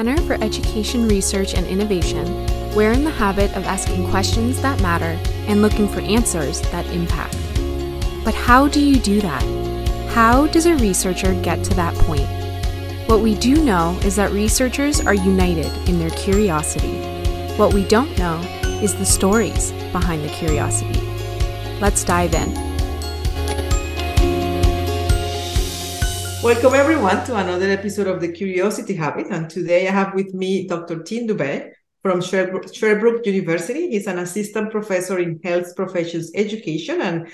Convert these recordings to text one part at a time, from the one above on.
Center for Education Research and Innovation, we're in the habit of asking questions that matter and looking for answers that impact. But how do you do that? How does a researcher get to that point? What we do know is that researchers are united in their curiosity. What we don't know is the stories behind the curiosity. Let's dive in. Welcome everyone to another episode of the Curiosity Habit. And today I have with me Dr. Tim Dubé from Sherbrooke, Sherbrooke University. He's an assistant professor in health professions education. And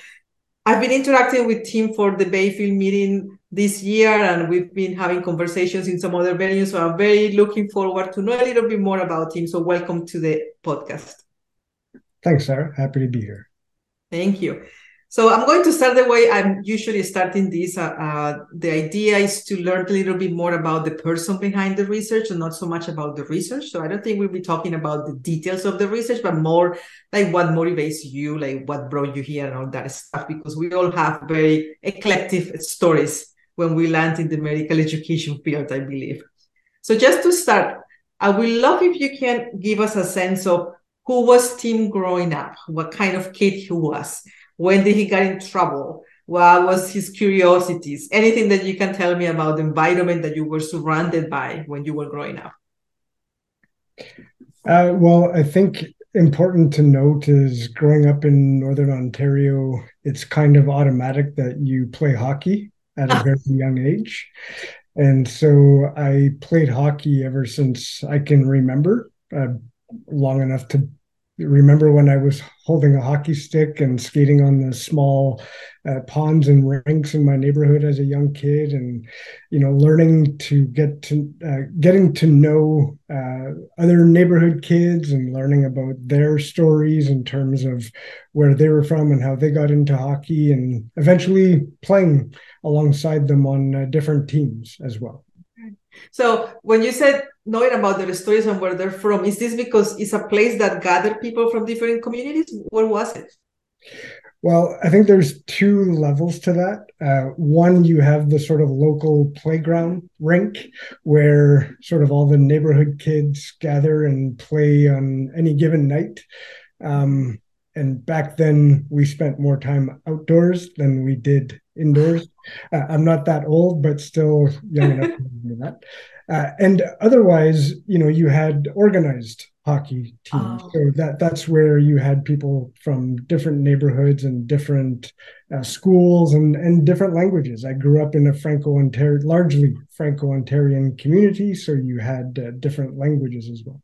I've been interacting with Tim for the Bayfield meeting this year, and we've been having conversations in some other venues. So I'm very looking forward to know a little bit more about him. So welcome to the podcast. Thanks, Sayra. Happy to be here. Thank you. So I'm going to start the way I'm usually starting this. Uh, uh, the idea is to learn a little bit more about the person behind the research and not so much about the research. So I don't think we'll be talking about the details of the research, but more like what motivates you, like what brought you here and all that stuff, because we all have very eclectic stories when we land in the medical education field, I believe. So just to start, I would love if you can give us a sense of who was Tim growing up, what kind of kid he was when did he get in trouble? What was his curiosities? Anything that you can tell me about the environment that you were surrounded by when you were growing up? Uh, well, I think important to note is growing up in Northern Ontario, it's kind of automatic that you play hockey at a very young age. And so I played hockey ever since I can remember, uh, long enough to remember when I was holding a hockey stick and skating on the small uh, ponds and rinks in my neighborhood as a young kid, and you know, learning to get to uh, getting to know uh, other neighborhood kids and learning about their stories in terms of where they were from and how they got into hockey, and eventually playing alongside them on uh, different teams as well. So when you said knowing about their stories and where they're from, is this because it's a place that gathered people from different communities? Where was it? Well, I think there's two levels to that. Uh, one, you have the sort of local playground rink where sort of all the neighborhood kids gather and play on any given night. Um, and back then, we spent more time outdoors than we did indoors. Uh, I'm not that old, but still young enough to remember that. Uh, and otherwise, you know, you had organized hockey teams. Oh. So that that's where you had people from different neighborhoods and different uh, schools and and different languages. I grew up in a Franco-Ontarian, largely Franco-Ontarian community, so you had uh, different languages as well.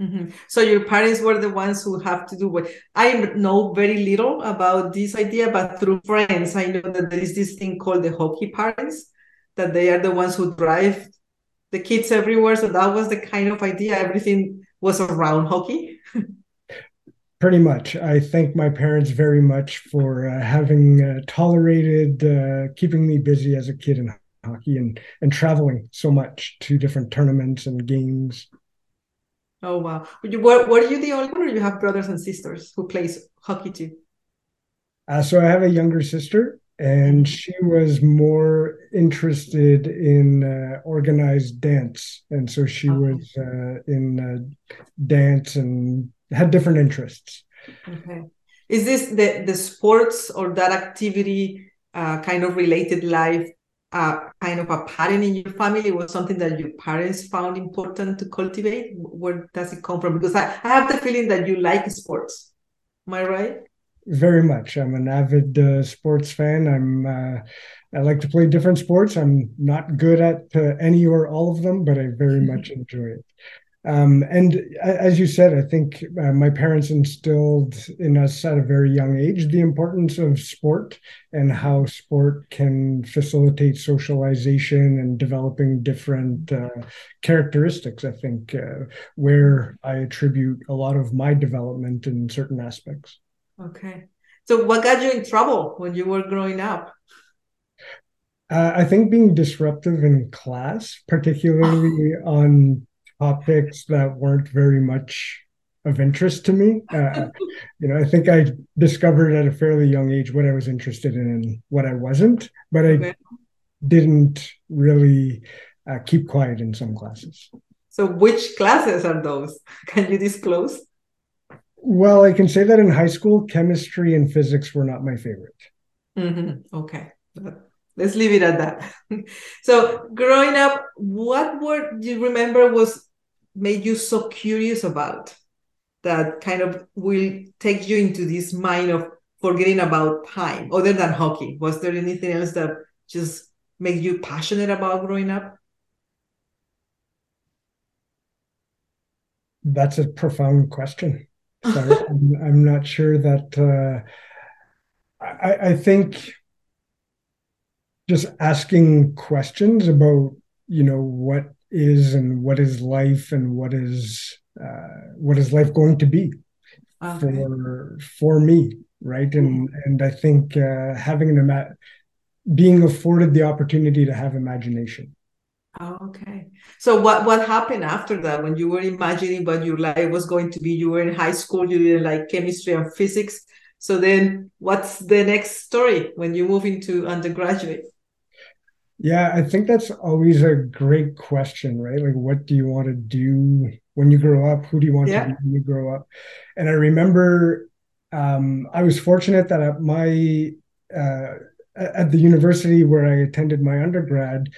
Mm-hmm. So your parents were the ones who have to do what I know very little about this idea, but through friends, I know that there is this thing called the hockey parents, that they are the ones who drive the kids everywhere. So that was the kind of idea. Everything was around hockey. Pretty much. I thank my parents very much for uh, having uh, tolerated uh, keeping me busy as a kid in hockey and and traveling so much to different tournaments and games. Oh wow! You, were, were you the only one, or you have brothers and sisters who plays hockey too? Uh, so I have a younger sister, and she was more interested in uh, organized dance, and so she okay. was uh, in uh, dance and had different interests. Okay, is this the the sports or that activity uh, kind of related life uh, kind of a pattern in your family was something that your parents found important to cultivate? Where does it come from? Because I, I have the feeling that you like sports. Am I right? Very much. I'm an avid uh, sports fan. I'm. Uh, I like to play different sports. I'm not good at uh, any or all of them, but I very much enjoy it. Um, and as you said, I think uh, my parents instilled in us at a very young age the importance of sport and how sport can facilitate socialization and developing different uh, characteristics. I think uh, where I attribute a lot of my development in certain aspects. Okay. So, what got you in trouble when you were growing up? Uh, I think being disruptive in class, particularly on topics that weren't very much of interest to me. Uh, you know, I think I discovered at a fairly young age what I was interested in and what I wasn't, but I okay. didn't really uh, keep quiet in some classes. So, which classes are those? Can you disclose? Well, I can say that in high school, chemistry and physics were not my favorite. Mm-hmm. Okay. Let's leave it at that. so, growing up, what word do you remember was made you so curious about that kind of will take you into this mind of forgetting about time other than hockey? Was there anything else that just made you passionate about growing up? That's a profound question. Sorry, I'm, I'm, not sure that. Uh, I, I think just asking questions about you know what is and what is life and what is uh, what is life going to be okay. for for me right and mm-hmm. and i think uh, having an ima- being afforded the opportunity to have imagination Oh, okay. So what what happened after that when you were imagining what your life was going to be? You were in high school, you didn't like chemistry and physics. So then what's the next story when you move into undergraduate? Yeah, I think that's always a great question, right? Like what do you want to do when you grow up? Who do you want yeah. to be when you grow up? And I remember um, I was fortunate that at my uh, at the university where I attended my undergrad,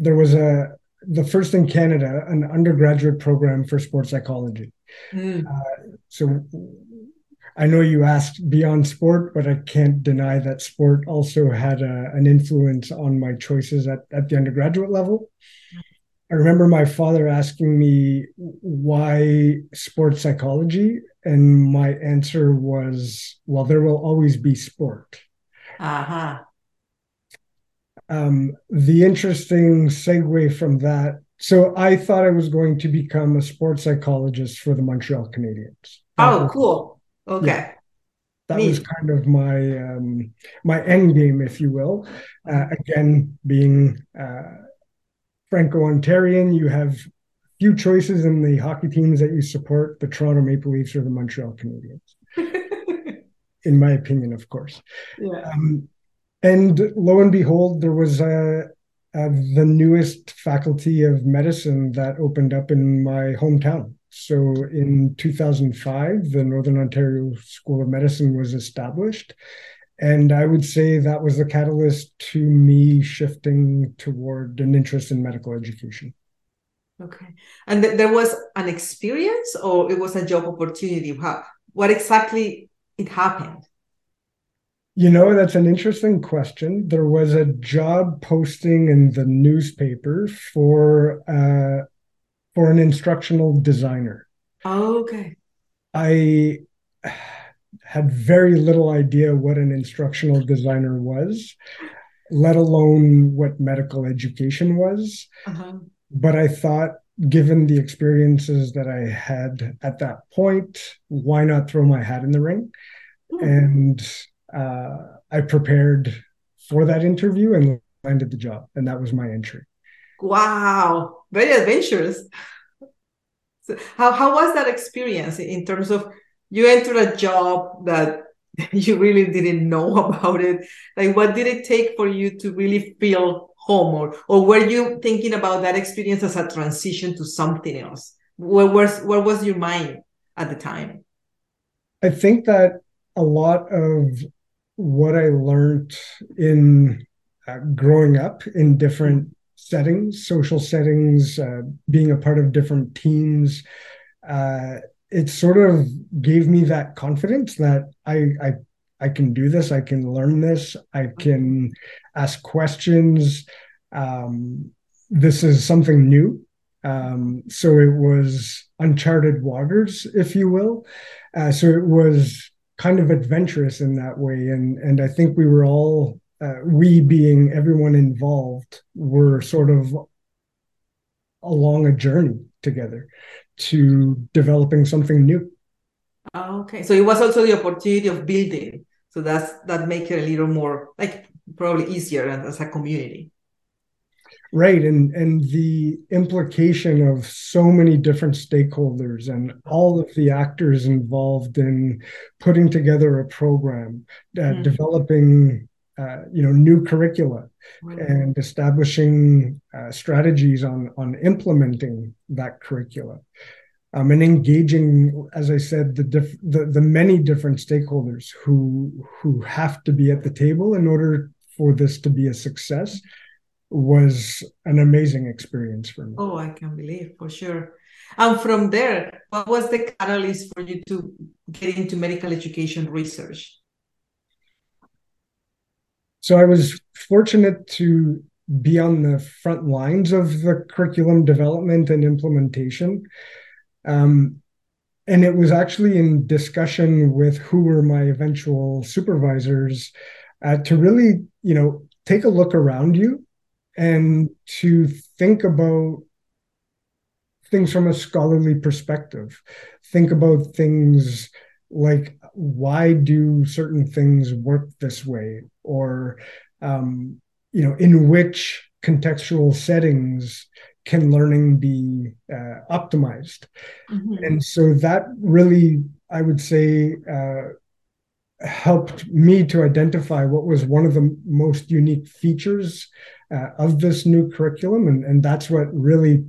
there was a the first in Canada an undergraduate program for sports psychology. Mm. Uh, so I know you asked beyond sport, but I can't deny that sport also had a, an influence on my choices at, at the undergraduate level. I remember my father asking me why sports psychology, and my answer was, well, there will always be sport. Uh-huh. Um, the interesting segue from that. So I thought I was going to become a sports psychologist for the Montreal Canadiens. oh, cool. Okay. Yeah, that Me. was kind of my um, my end game, if you will. Uh, again, being uh, Franco-Ontarian, you have few choices in the hockey teams that you support: the Toronto Maple Leafs or the Montreal Canadiens. in my opinion, of course. Yeah. Um, and lo and behold, there was a, a, the newest faculty of medicine that opened up in my hometown. So in 2005, the Northern Ontario School of Medicine was established. And I would say that was the catalyst to me shifting toward an interest in medical education. Okay. And th- there was an experience or it was a job opportunity? How, what exactly it happened? You know, that's an interesting question. There was a job posting in the newspaper for uh, for an instructional designer. Oh, okay. I had very little idea what an instructional designer was, let alone what medical education was. Uh-huh. But I thought, given the experiences that I had at that point, why not throw my hat in the ring? Mm-hmm. And uh, I prepared for that interview and landed the job, and that was my entry. Wow, very adventurous. So how how was that experience in terms of you entered a job that you really didn't know about it? Like, what did it take for you to really feel home, or or were you thinking about that experience as a transition to something else? Where was where was your mind at the time? I think that a lot of what I learned in uh, growing up in different settings, social settings, uh, being a part of different teams, uh, it sort of gave me that confidence that I, I I can do this, I can learn this, I can ask questions. Um, this is something new. Um, so it was uncharted waters, if you will. Uh, so it was kind of adventurous in that way. And and I think we were all uh, we being everyone involved were sort of along a journey together to developing something new. Okay. So it was also the opportunity of building. So that's that make it a little more like probably easier as a community right and and the implication of so many different stakeholders and all of the actors involved in putting together a program uh, mm-hmm. developing uh, you know new curricula and establishing uh, strategies on on implementing that curricula um, and engaging as i said the, diff- the the many different stakeholders who who have to be at the table in order for this to be a success was an amazing experience for me. Oh i can believe for sure. And from there what was the catalyst for you to get into medical education research? So I was fortunate to be on the front lines of the curriculum development and implementation. Um, and it was actually in discussion with who were my eventual supervisors uh, to really, you know, take a look around you and to think about things from a scholarly perspective. Think about things like why do certain things work this way or um, you know in which contextual settings can learning be uh, optimized mm-hmm. and so that really i would say uh, helped me to identify what was one of the most unique features uh, of this new curriculum and, and that's what really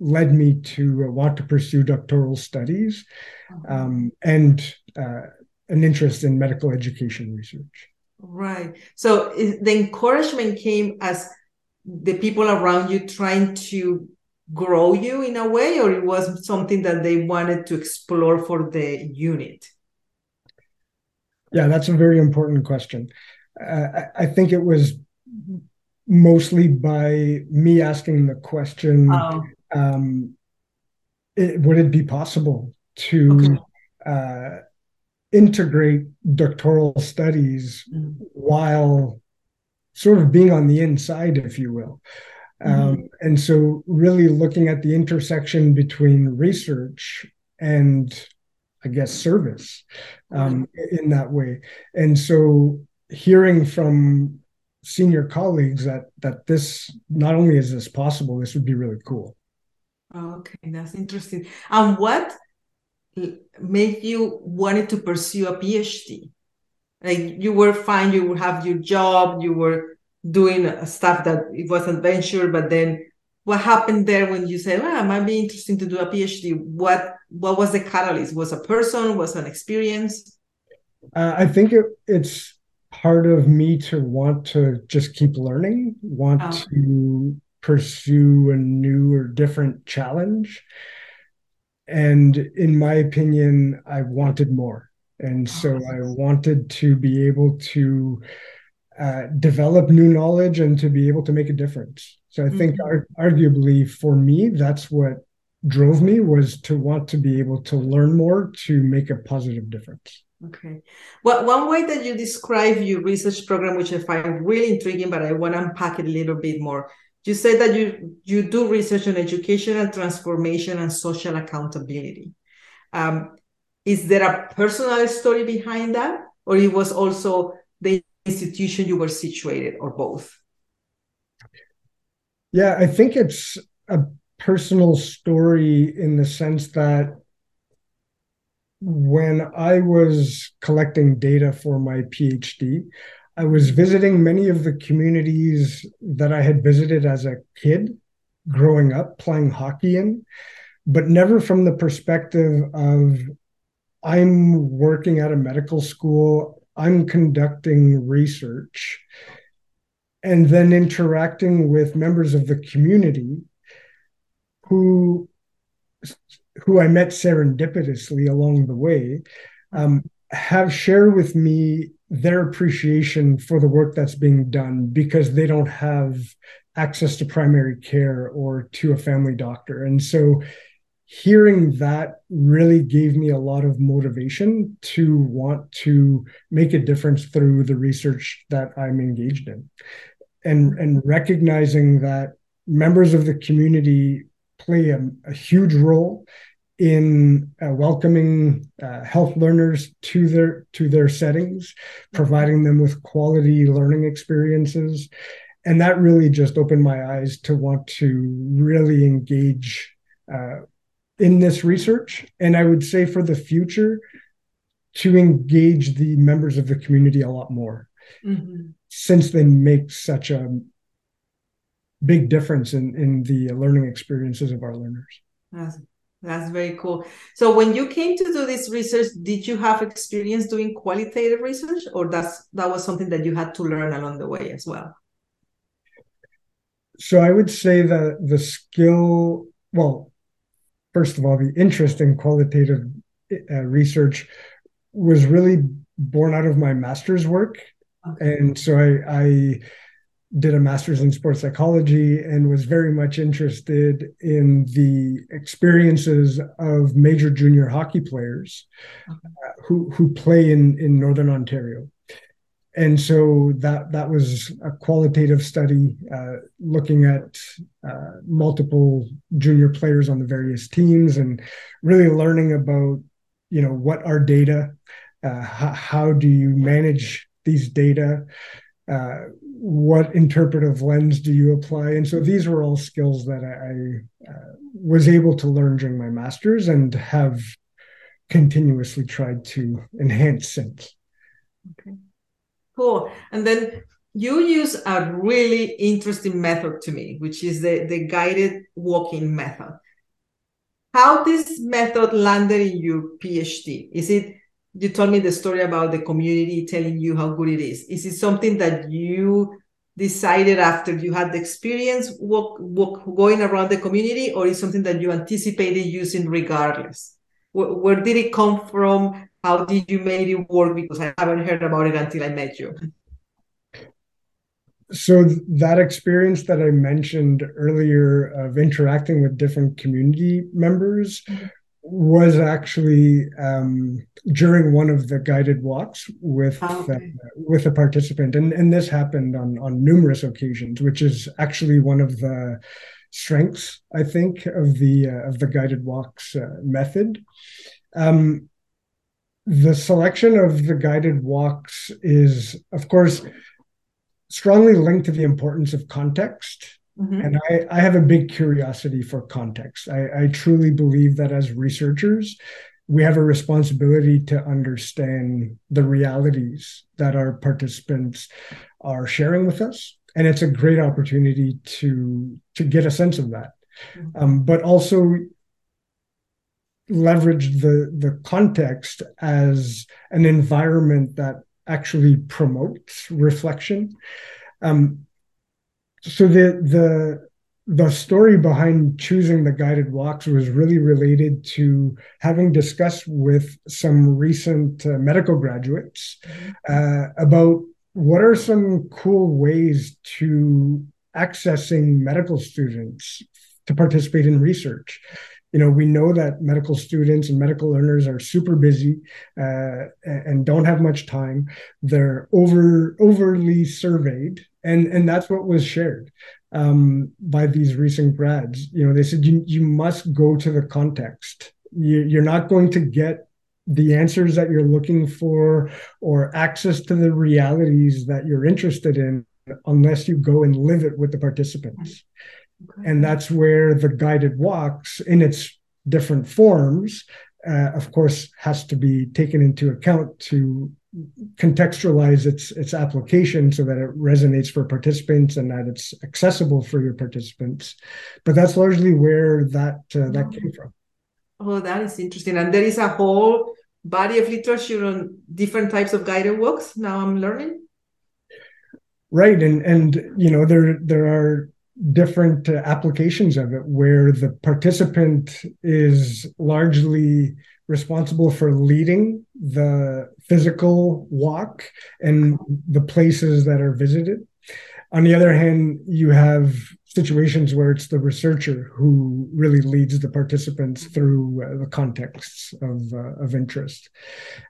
led me to want to pursue doctoral studies mm-hmm. um, and uh, an interest in medical education research. Right. So the encouragement came as the people around you trying to grow you in a way, or it was something that they wanted to explore for the unit? Yeah, that's a very important question. Uh, I think it was mostly by me asking the question oh. um, it, would it be possible to okay. uh, integrate doctoral studies mm-hmm. while sort of being on the inside, if you will. Um, and so, really looking at the intersection between research and, I guess, service um, in that way. And so, hearing from senior colleagues that that this not only is this possible, this would be really cool. Okay, that's interesting. And what made you wanted to pursue a PhD? Like you were fine, you would have your job, you were doing stuff that it was adventure, but then what happened there when you said, well, it might be interesting to do a PhD"? What what was the catalyst? Was a person? Was an experience? Uh, I think it, it's part of me to want to just keep learning, want oh. to pursue a new or different challenge and in my opinion i wanted more and so i wanted to be able to uh, develop new knowledge and to be able to make a difference so i think mm-hmm. ar- arguably for me that's what drove me was to want to be able to learn more to make a positive difference okay well one way that you describe your research program which i find really intriguing but i want to unpack it a little bit more you said that you you do research on educational transformation and social accountability. Um, is there a personal story behind that, or it was also the institution you were situated, or both? Yeah, I think it's a personal story in the sense that when I was collecting data for my PhD, I was visiting many of the communities that I had visited as a kid growing up playing hockey in, but never from the perspective of I'm working at a medical school, I'm conducting research, and then interacting with members of the community who who I met serendipitously along the way um, have shared with me their appreciation for the work that's being done because they don't have access to primary care or to a family doctor. And so hearing that really gave me a lot of motivation to want to make a difference through the research that I'm engaged in. And, and recognizing that members of the community play a, a huge role in uh, welcoming uh, health learners to their to their settings, providing them with quality learning experiences, and that really just opened my eyes to want to really engage uh, in this research. And I would say for the future, to engage the members of the community a lot more. mm-hmm. since they make such a big difference in, in the learning experiences of our learners. That's, that's very cool. So when you came to do this research, did you have experience doing qualitative research or that's that was something that you had to learn along the way as well? So I would say that the skill, well, first of all, the interest in qualitative uh, research was really born out of my master's work. Okay. And so I, I did a master's in sports psychology and was very much interested in the experiences of major junior hockey players uh, who who play in in northern Ontario. And so that that was a qualitative study uh, looking at uh, multiple junior players on the various teams and really learning about you know what are data, uh, how, how do you manage these data, uh, what interpretive lens do you apply? And so these were all skills that I, I uh, was able to learn during my master's and have continuously tried to enhance since. Okay, cool. And then you use a really interesting method to me, which is the, the guided walking method. How this method landed in your PhD? Is it you told me the story about the community telling you how good it is. Is it something that you decided after you had the experience walk, walk, going around the community, or is something that you anticipated using regardless? Where, where did it come from? How did you make it work? Because I haven't heard about it until I met you. So that experience that I mentioned earlier of interacting with different community members mm-hmm was actually um, during one of the guided walks with oh, okay. uh, with a participant, and and this happened on on numerous occasions, which is actually one of the strengths I think of the uh, of the guided walks uh, method. Um, the selection of the guided walks is, of course, strongly linked to the importance of context Mm-hmm. And I, I have a big curiosity for context. I, I truly believe that as researchers, we have a responsibility to understand the realities that our participants are sharing with us and it's a great opportunity to to get a sense of that mm-hmm. um, but also leverage the the context as an environment that actually promotes reflection um, so the the the story behind choosing the guided walks was really related to having discussed with some recent uh, medical graduates mm-hmm. uh, about what are some cool ways to accessing medical students to participate in research you know we know that medical students and medical learners are super busy uh, and don't have much time they're over overly surveyed and and that's what was shared um, by these recent grads. You know they said you, you must go to the context. You, you're not going to get the answers that you're looking for or access to the realities that you're interested in unless you go and live it with the participants. Okay. and that's where the guided walks in its different forms uh, of course has to be taken into account to contextualize its its application so that it resonates for participants and that it's accessible for your participants. But that's largely where that uh, that came from. Oh that is interesting. And there is a whole body of literature on different types of guided walks now i'm learning. Right and and you know there there are different uh, applications of it where the participant is largely responsible for leading the physical walk and the places that are visited. On the other hand, you have situations where it's the researcher who really leads the participants through uh, the contexts of, uh, of interest.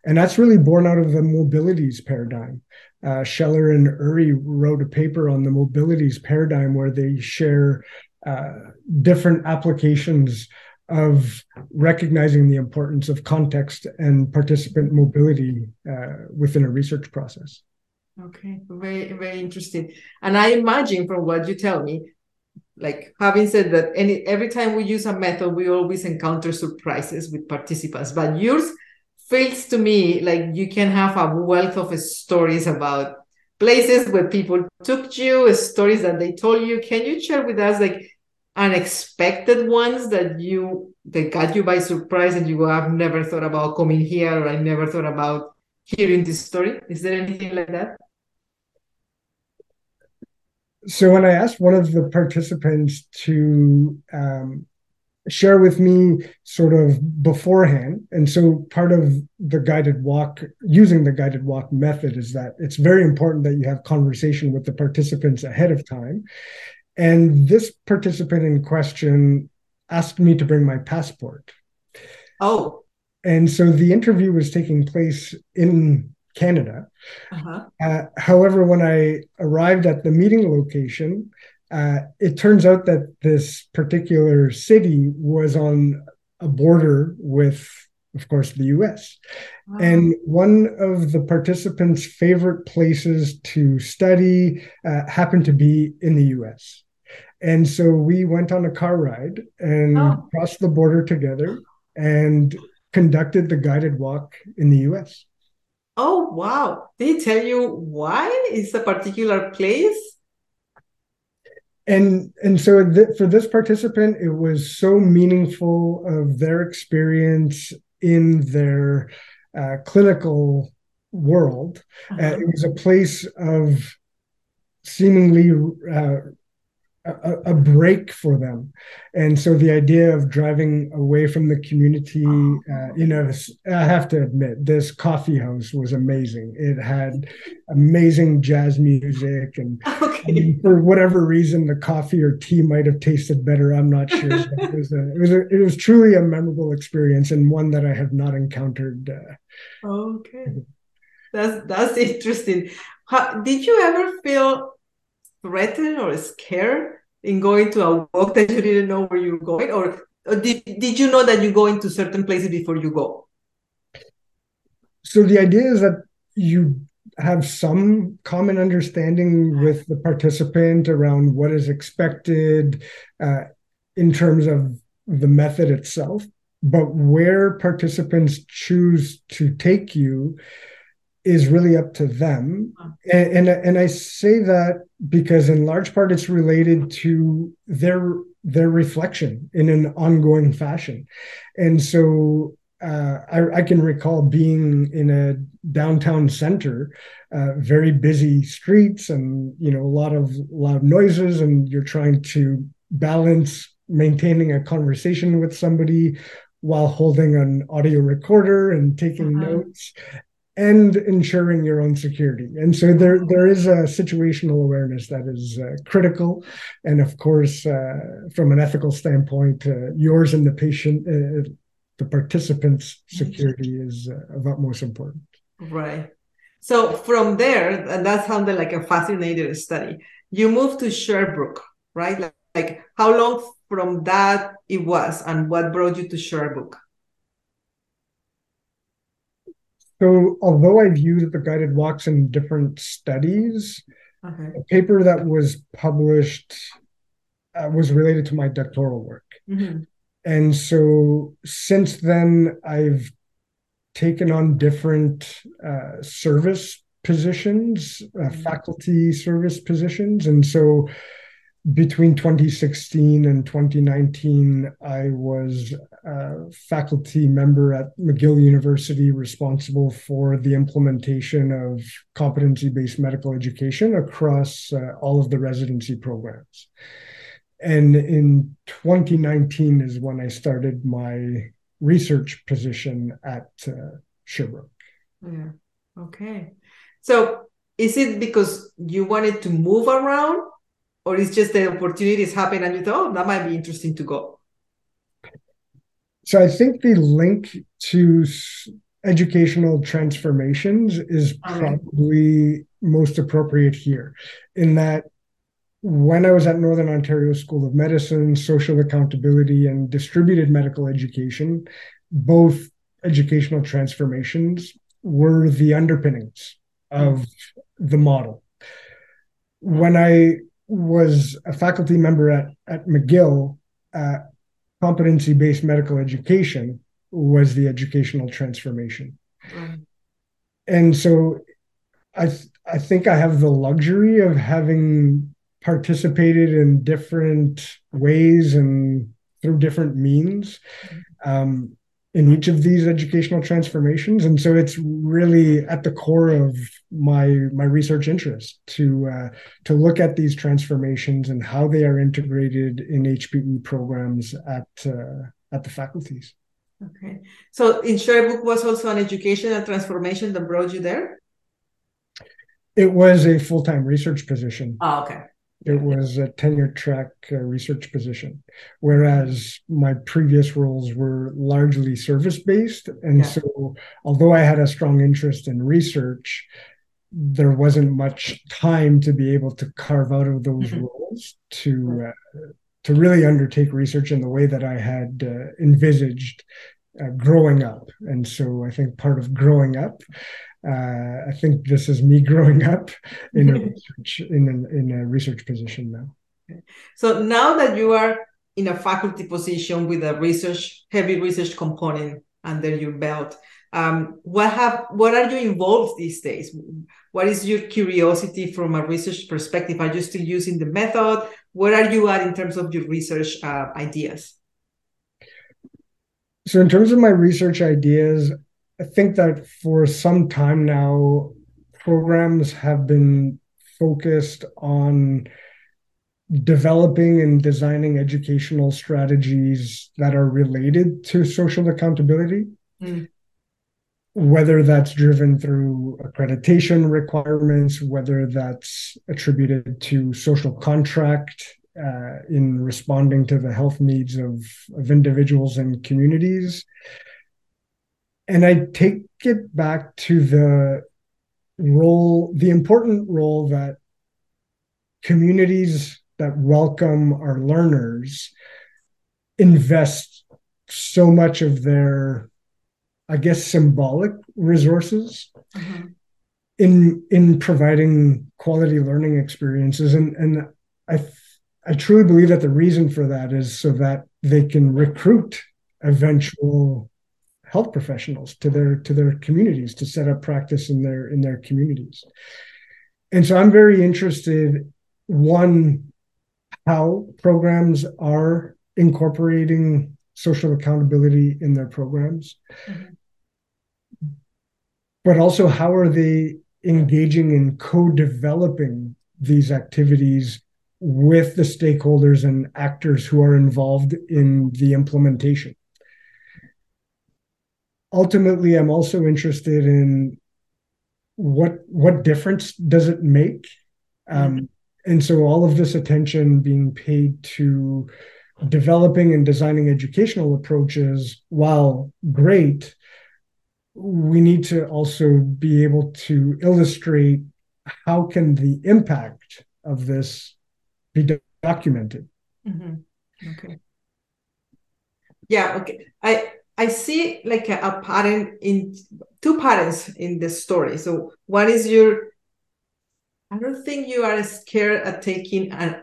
And that's really born out of the mobilities paradigm. Uh, Sheller and Urry wrote a paper on the mobilities paradigm where they share uh, different applications of recognizing the importance of context and participant mobility uh, within a research process. Okay, very very interesting. And I imagine from what you tell me, like having said that, any every time we use a method, we always encounter surprises with participants. But yours feels to me like you can have a wealth of stories about places where people took you, stories that they told you. Can you share with us like unexpected ones that you that got you by surprise and you I've never thought about coming here or I never thought about hearing this story? Is there anything like that? So when I asked one of the participants to um, share with me sort of beforehand. And so part of the guided walk, using the guided walk method, is that it's very important that you have conversation with the participants ahead of time. And this participant in question asked me to bring my passport. Oh. And so the interview was taking place in Canada. Uh-huh. Uh, however, when I arrived at the meeting location, uh, it turns out that this particular city was on a border with, of course, the US. Wow. And one of the participants' favorite places to study uh, happened to be in the US. And so we went on a car ride and oh. crossed the border together and conducted the guided walk in the US. Oh, wow. Did he tell you why? Is a particular place? and and so th- for this participant it was so meaningful of their experience in their uh, clinical world uh, uh-huh. uh, it was a place of seemingly uh, a, a, break for them. And so the idea of driving away from the community, uh, you know, I have to admit, this coffee house was amazing. It had amazing jazz music, and, okay. and for whatever reason, the coffee or tea might have tasted better. I'm not sure. it was a, it was a, it was truly a memorable experience and one that I have not encountered. Uh, okay, that's that's interesting. How, did you ever feel threatened or scared in going to a walk that you didn't know where you were going? Or, or did, did you know that you go into certain places before you go? So the idea is that you have some common understanding with the participant around what is expected uh, in terms of the method itself. But where participants choose to take you is really up to them. And, and, and I say that because in large part it's related to their their reflection in an ongoing fashion. And so uh, I, I, can recall being in a downtown center, uh, very busy streets, and you know a lot of loud noises, and you're trying to balance maintaining a conversation with somebody while holding an audio recorder and taking uh-huh. notes and ensuring your own security. And so there, there is a situational awareness that is uh, critical. And of course, uh, from an ethical standpoint, uh, yours and the patient, uh, the participant's security is uh, of utmost importance. Right. So from there, and that sounded like a fascinating study. You moved to Sherbrooke, right? Like, like how long from that it was, and what brought you to Sherbrooke? So, although I've used the guided walks in different studies, a paper that was published uh, was related to my doctoral work. Mm-hmm. And so, since then, I've taken on different uh, service positions, uh, mm-hmm. faculty service positions. And so, between 2016 and 2019, I was a faculty member at McGill University responsible for the implementation of competency based medical education across uh, all of the residency programs. And in 2019 is when I started my research position at uh, Sherbrooke. Yeah. Okay. So is it because you wanted to move around or it's just the opportunities happen and you thought, oh, that might be interesting to go? So I think the link to educational transformations is probably most appropriate here in that when I was at Northern Ontario School of Medicine, social accountability and distributed medical education, both educational transformations were the underpinnings of the model. When I was a faculty member at, at McGill, uh, competency based medical education was the educational transformation. Mm. And so I th- I think I have the luxury of having participated in different ways and through different means um, in each of these educational transformations, and so it's really at the core of my my research interest to uh, to look at these transformations and how they are integrated in HPE programs at uh, at the faculties. Okay, so in Sherbrooke was also an educational transformation that brought you there. It was a full time research position. Oh, okay. It was a tenure track uh, research position, whereas my previous roles were largely service based. And yeah. so, although I had a strong interest in research, there wasn't much time to be able to carve out of those mm-hmm. roles to uh, to really undertake research in the way that I had uh, envisaged uh, growing up. And so, I think part of growing up I think this is me growing up in a research in a, in a research position now. So now that you are in a faculty position with a research heavy research component under your belt, um, what have what are you involved these days? What is your curiosity from a research perspective? Are you still using the method? Where are you at in terms of your research uh, ideas? So, in terms of my research ideas, I think that for some time now, programs have been focused on developing and designing educational strategies that are related to social accountability. Mm. Whether that's driven through accreditation requirements, whether that's attributed to social contract uh, in responding to the health needs of, of individuals and communities, and I take it back to the role, the important role that communities that welcome our learners invest so much of their, I guess, symbolic resources mm-hmm. in in providing quality learning experiences, and and I I truly believe that the reason for that is so that they can recruit eventual health professionals to their to their communities to set up practice in their in their communities and so i'm very interested one how programs are incorporating social accountability in their programs mm-hmm. but also how are they engaging in co-developing these activities with the stakeholders and actors who are involved in the implementation ultimately i'm also interested in what what difference does it make um, mm-hmm. and so all of this attention being paid to developing and designing educational approaches while great we need to also be able to illustrate how can the impact of this be documented mm-hmm. okay yeah okay i I see like a, a pattern in two patterns in the story. So one is your I don't think you are scared at taking an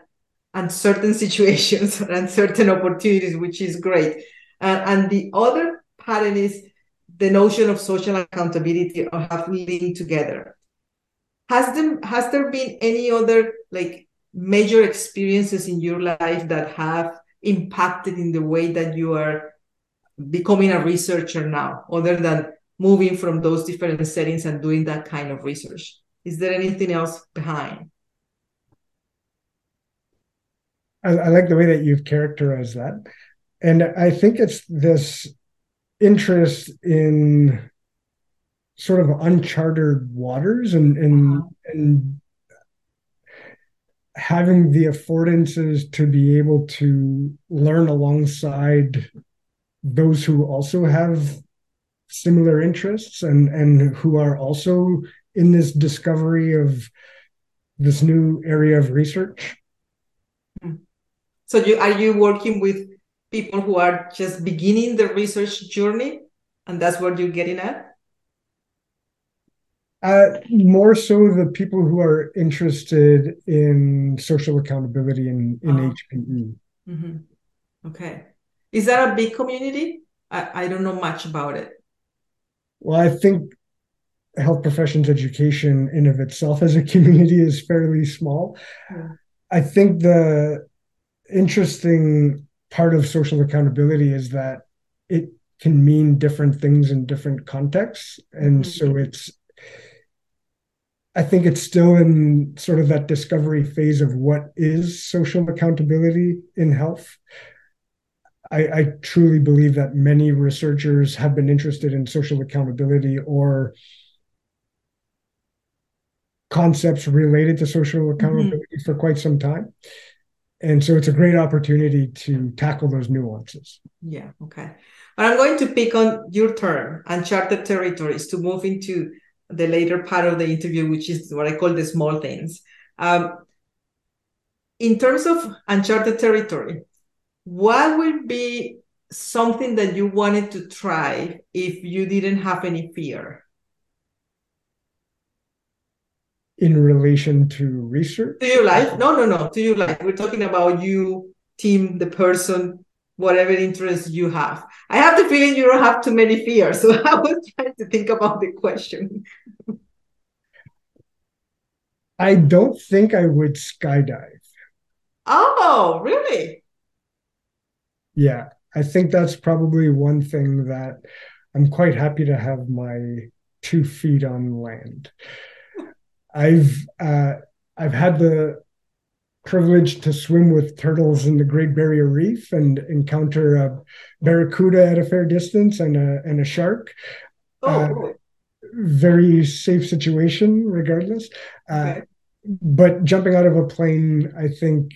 uncertain situations or uncertain opportunities, which is great. Uh, and the other pattern is the notion of social accountability or have living together. Has them has there been any other like major experiences in your life that have impacted in the way that you are becoming a researcher now, other than moving from those different settings and doing that kind of research? Is there anything else behind? I, I like the way that you've characterized that. And I think it's this interest in sort of uncharted waters and and uh-huh. and having the affordances to be able to learn alongside those who also have similar interests and and who are also in this discovery of this new area of research so you are you working with people who are just beginning the research journey and that's what you're getting at uh, more so the people who are interested in social accountability in, in oh. HPE. Mm-hmm. Okay. Is that a big community? I, I don't know much about it. Well, I think health professions education in of itself as a community is fairly small. Yeah. I think the interesting part of social accountability is that it can mean different things in different contexts. And mm-hmm. so it's I think it's still in sort of that discovery phase of what is social accountability in health. I, I, truly believe that many researchers have been interested in social accountability or concepts related to social mm-hmm. accountability mm-hmm. for quite some time. And so it's a great opportunity to tackle those nuances. Yeah, okay. But I'm going to pick on your term, uncharted territories, to move into the later part of the interview, which is what I call the small things. Um, in terms of uncharted territory, what would be something that you wanted to try if you didn't have any fear? In relation to research? To your life? No, no, no. To your life. We're talking about you, Tim, the person, whatever interest you have. I have the feeling you don't have too many fears, so I was trying to think about the question. I don't think I would skydive. Oh, really? Yeah, I think that's probably one thing that I'm quite happy to have my two feet on land. I've uh, I've had the privilege to swim with turtles in the Great Barrier Reef and encounter a barracuda at a fair distance and a and a shark. Oh, uh, very safe situation, regardless. Uh, okay. But jumping out of a plane, I think,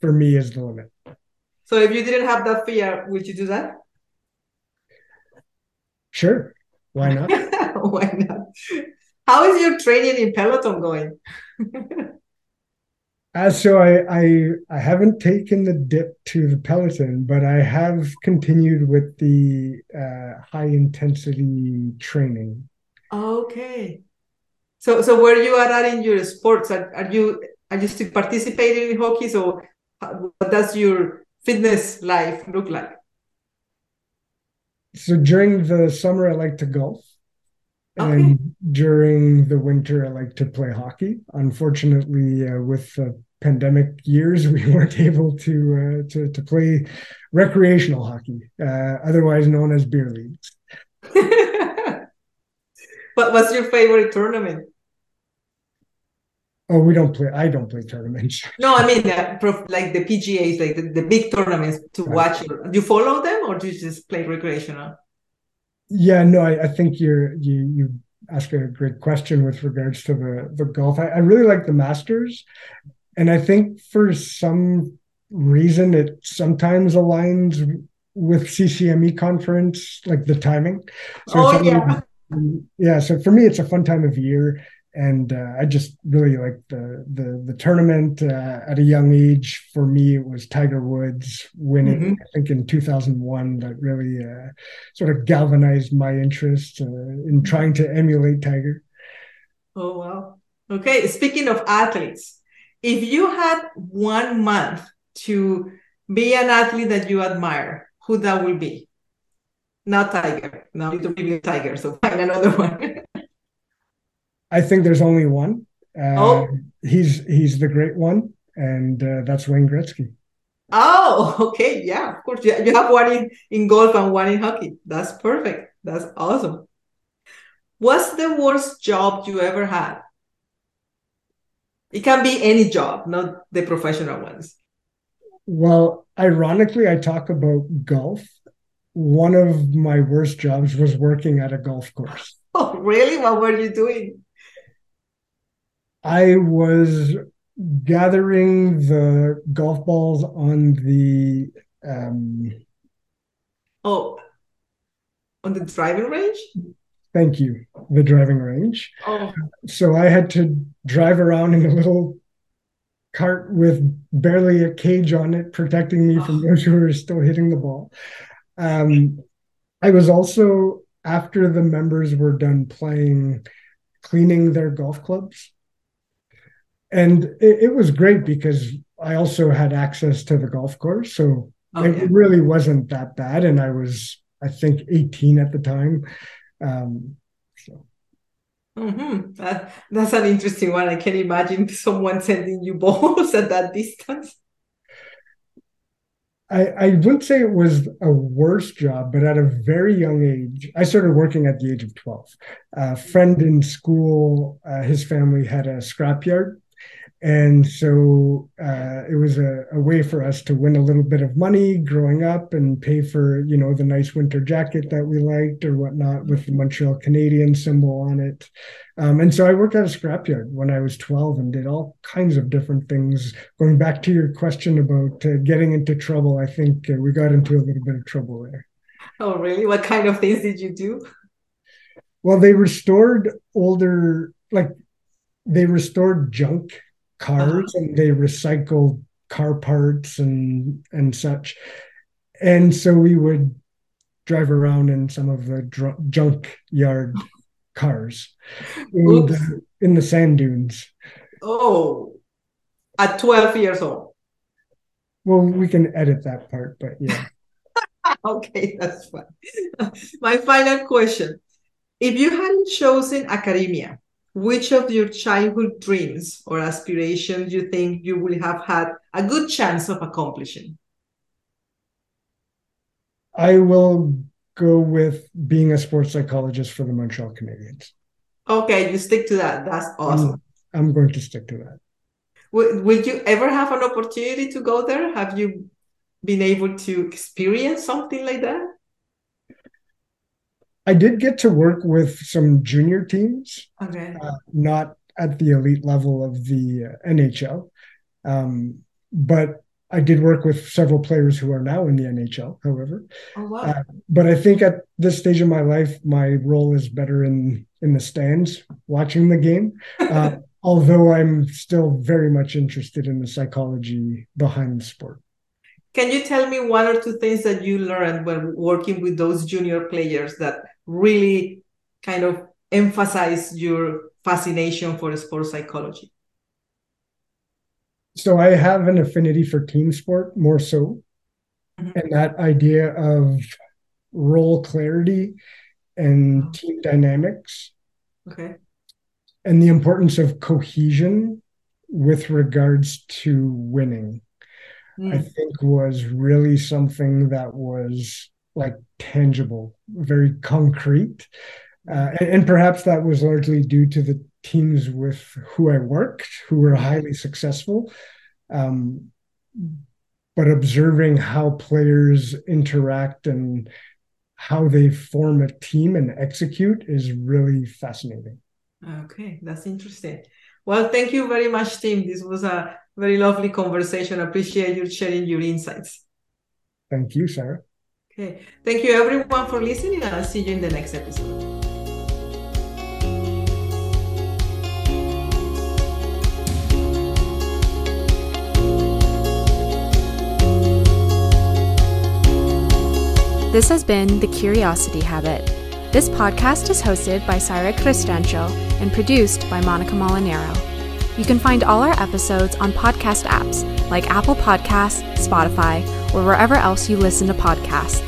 for me, is the limit. So, if you didn't have that fear, would you do that? Sure. Why not? Why not? How is your training in Peloton going? Uh, so I, I I haven't taken the dip to the Peloton, but I have continued with the uh, high intensity training. Okay. So so where you are at in your sports? Are, are you are you still participating in hockey? So what does your fitness life look like? So during the summer, I like to golf. Okay. And during the winter, I like to play hockey. Unfortunately, uh, with the pandemic years, we weren't able to uh, to, to play recreational hockey, uh, otherwise known as beer leagues. But what's your favorite tournament? Oh, we don't play. I don't play tournaments. No, I mean uh, like the PGA's, like the, the big tournaments to right. watch. Do you follow them, or do you just play recreational? Yeah, no, I, I think you're you you ask a great question with regards to the the golf. I, I really like the Masters, and I think for some reason it sometimes aligns with CCME conference, like the timing. So oh yeah. Yeah, so for me, it's a fun time of year, and uh, I just really like the the the tournament. Uh, at a young age, for me, it was Tiger Woods winning. Mm-hmm. I think in 2001, that really uh, sort of galvanized my interest uh, in trying to emulate Tiger. Oh wow! Okay, speaking of athletes, if you had one month to be an athlete that you admire, who that will be? Not Tiger. No, it will be Tiger. So find another one. I think there's only one. Uh, oh. He's he's the great one, and uh, that's Wayne Gretzky. Oh, okay. Yeah, of course. You have one in, in golf and one in hockey. That's perfect. That's awesome. What's the worst job you ever had? It can be any job, not the professional ones. Well, ironically, I talk about golf. One of my worst jobs was working at a golf course. Oh, really? What were you doing? I was gathering the golf balls on the um, oh on the driving range Thank you. The driving range. Oh. So I had to drive around in a little cart with barely a cage on it, protecting me from those who were still hitting the ball. Um, I was also, after the members were done playing, cleaning their golf clubs. And it, it was great because I also had access to the golf course. So oh, it yeah. really wasn't that bad. And I was, I think, 18 at the time. Um, so. Mm-hmm. That, that's an interesting one. I can imagine someone sending you balls at that distance. I, I wouldn't say it was a worse job, but at a very young age, I started working at the age of 12. A friend in school, uh, his family had a scrapyard and so uh, it was a, a, way for us to win a little bit of money growing up and pay for you know the nice winter jacket that we liked or whatnot with the Montreal Canadiens symbol on it. Um, and so i worked at a scrapyard when i was 12 and did all kinds of different things. Going back to your question about uh, getting into trouble i think uh, we got into a little bit of trouble there. Oh really? What kind of things did you do? Well they restored older like they restored junk cars uh-huh. and they recycled car parts and and such. And so we would drive around in some of the dr- junk yard cars in the, in the sand dunes. Oh at 12 years old. Well we can edit that part but yeah. Okay that's fine. My final question. If you hadn't chosen academia which of your childhood dreams or aspirations you think you will have had a good chance of accomplishing? I will go with being a sports psychologist for the Montreal Canadiens. Okay, you stick to that. That's awesome. I'm, I'm going to stick to that. Will, will you ever have an opportunity to go there? Have you been able to experience something like that? I did get to work with some junior teams, okay. uh, not at the elite level of the uh, NHL, um, but I did work with several players who are now in the NHL. However, oh, wow. uh, but I think at this stage of my life, my role is better in in the stands watching the game. Uh, although I'm still very much interested in the psychology behind the sport. Can you tell me one or two things that you learned when working with those junior players that really kind of emphasize your fascination for sports psychology? So I have an affinity for team sport more so. Mm-hmm. And that idea of role clarity and oh. team dynamics. Okay. And the importance of cohesion with regards to winning, mm. I think was really something that was like tangible, very concrete. Uh, and, and, perhaps that was largely due to the teams with who I worked, who were highly successful. Um, but observing how players interact and how they form a team and execute is really fascinating. Okay, that's interesting. Well, thank you very much, Tim. This was a very lovely conversation. I appreciate you sharing your insights. Thank you, Sayra. Okay. Thank you everyone for listening and I'll see you in the next episode. This has been The Curiosity Habit. This podcast is hosted by Sayra Cristancho and produced by Monica Molinero. You can find all our episodes on podcast apps like Apple Podcasts, Spotify, or wherever else you listen to podcasts.